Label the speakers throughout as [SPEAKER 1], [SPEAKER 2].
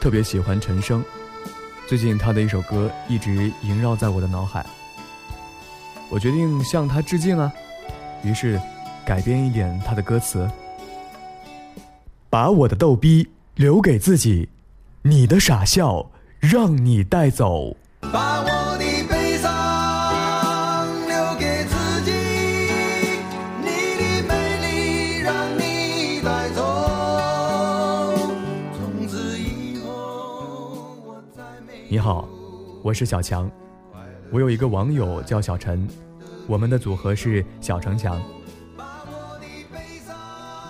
[SPEAKER 1] 特别喜欢陈升，最近他的一首歌一直萦绕在我的脑海。我决定向他致敬啊，于是改编一点他的歌词。把我的逗逼留给自己，你的傻笑让你带走。
[SPEAKER 2] 把我你
[SPEAKER 1] 好，我是小强，我有一个网友叫小陈，我们的组合是小城墙。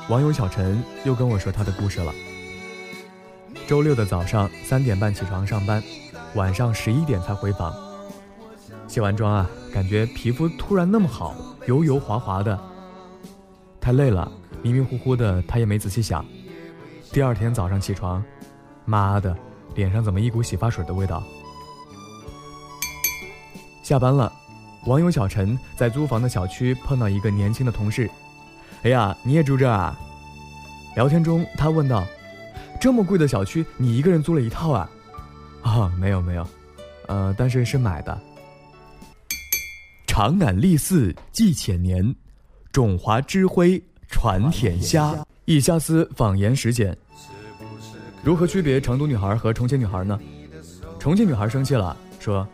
[SPEAKER 1] 网友小陈又跟我说他的故事了。周六的早上三点半起床上班，晚上十一点才回房。卸完妆啊，感觉皮肤突然那么好，油油滑滑的。太累了，迷迷糊糊的，他也没仔细想。第二天早上起床，妈的，脸上怎么一股洗发水的味道？下班了，网友小陈在租房的小区碰到一个年轻的同事。哎呀，你也住这啊？聊天中，他问道：“这么贵的小区，你一个人租了一套啊？”啊，没有没有，呃，但是是买的。长安历寺祭千年，中华之辉传天下。以下思方言时间。如何区别成都女孩和重庆女孩呢？重庆女孩生气了，说：“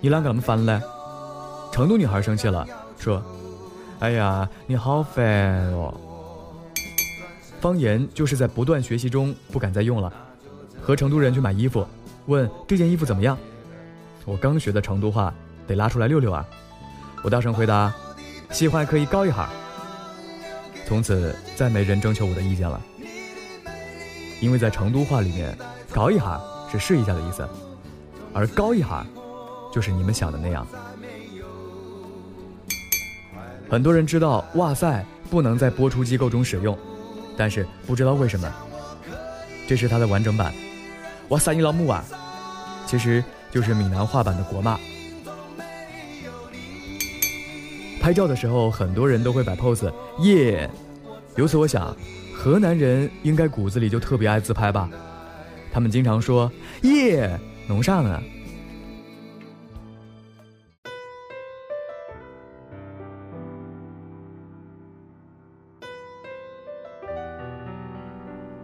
[SPEAKER 1] 你啷个那么烦嘞？”成都女孩生气了，说。哎呀，你好烦哦！方言就是在不断学习中不敢再用了。和成都人去买衣服，问这件衣服怎么样？我刚学的成都话，得拉出来溜溜啊！我大声回答：喜欢可以高一哈。从此再没人征求我的意见了，因为在成都话里面，高一哈是试一下的意思，而高一哈就是你们想的那样。很多人知道“哇塞”不能在播出机构中使用，但是不知道为什么。这是它的完整版，“哇塞你老母啊”，其实就是闽南话版的国骂。拍照的时候，很多人都会摆 pose，耶！由此我想，河南人应该骨子里就特别爱自拍吧？他们经常说“耶，弄啥呢？”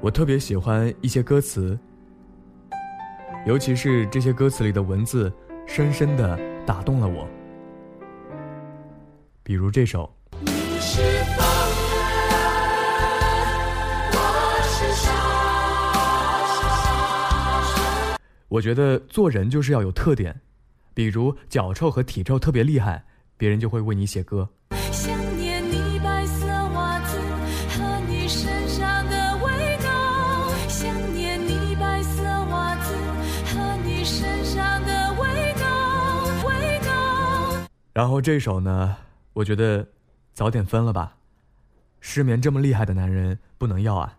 [SPEAKER 1] 我特别喜欢一些歌词，尤其是这些歌词里的文字，深深的打动了我。比如这首。我觉得做人就是要有特点，比如脚臭和体臭特别厉害，别人就会为你写歌。然后这首呢，我觉得早点分了吧，失眠这么厉害的男人不能要啊。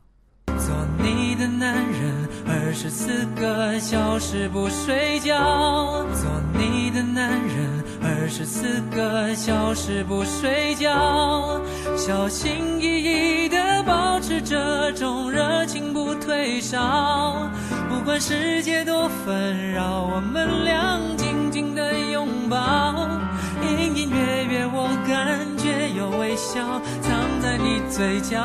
[SPEAKER 1] 二十四个小时不睡觉。做你的男人，二十四个小时不睡觉。小心翼翼的保持这种热情不退烧。不管世界多纷扰，我们俩紧紧的拥抱。隐隐约约，我感觉有微笑藏在你嘴角。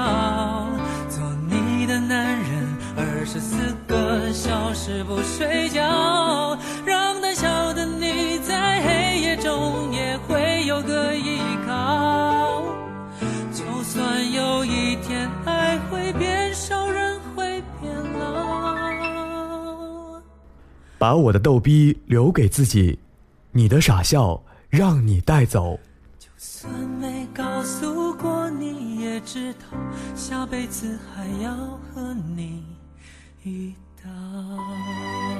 [SPEAKER 1] 小时不睡觉，让胆小的你在黑夜中也会有个依靠。就算有一天爱会变少，人会变老。把我的逗逼留给自己，你的傻笑。让你带走。就算没告诉过你，也知道下辈子还要和你一道。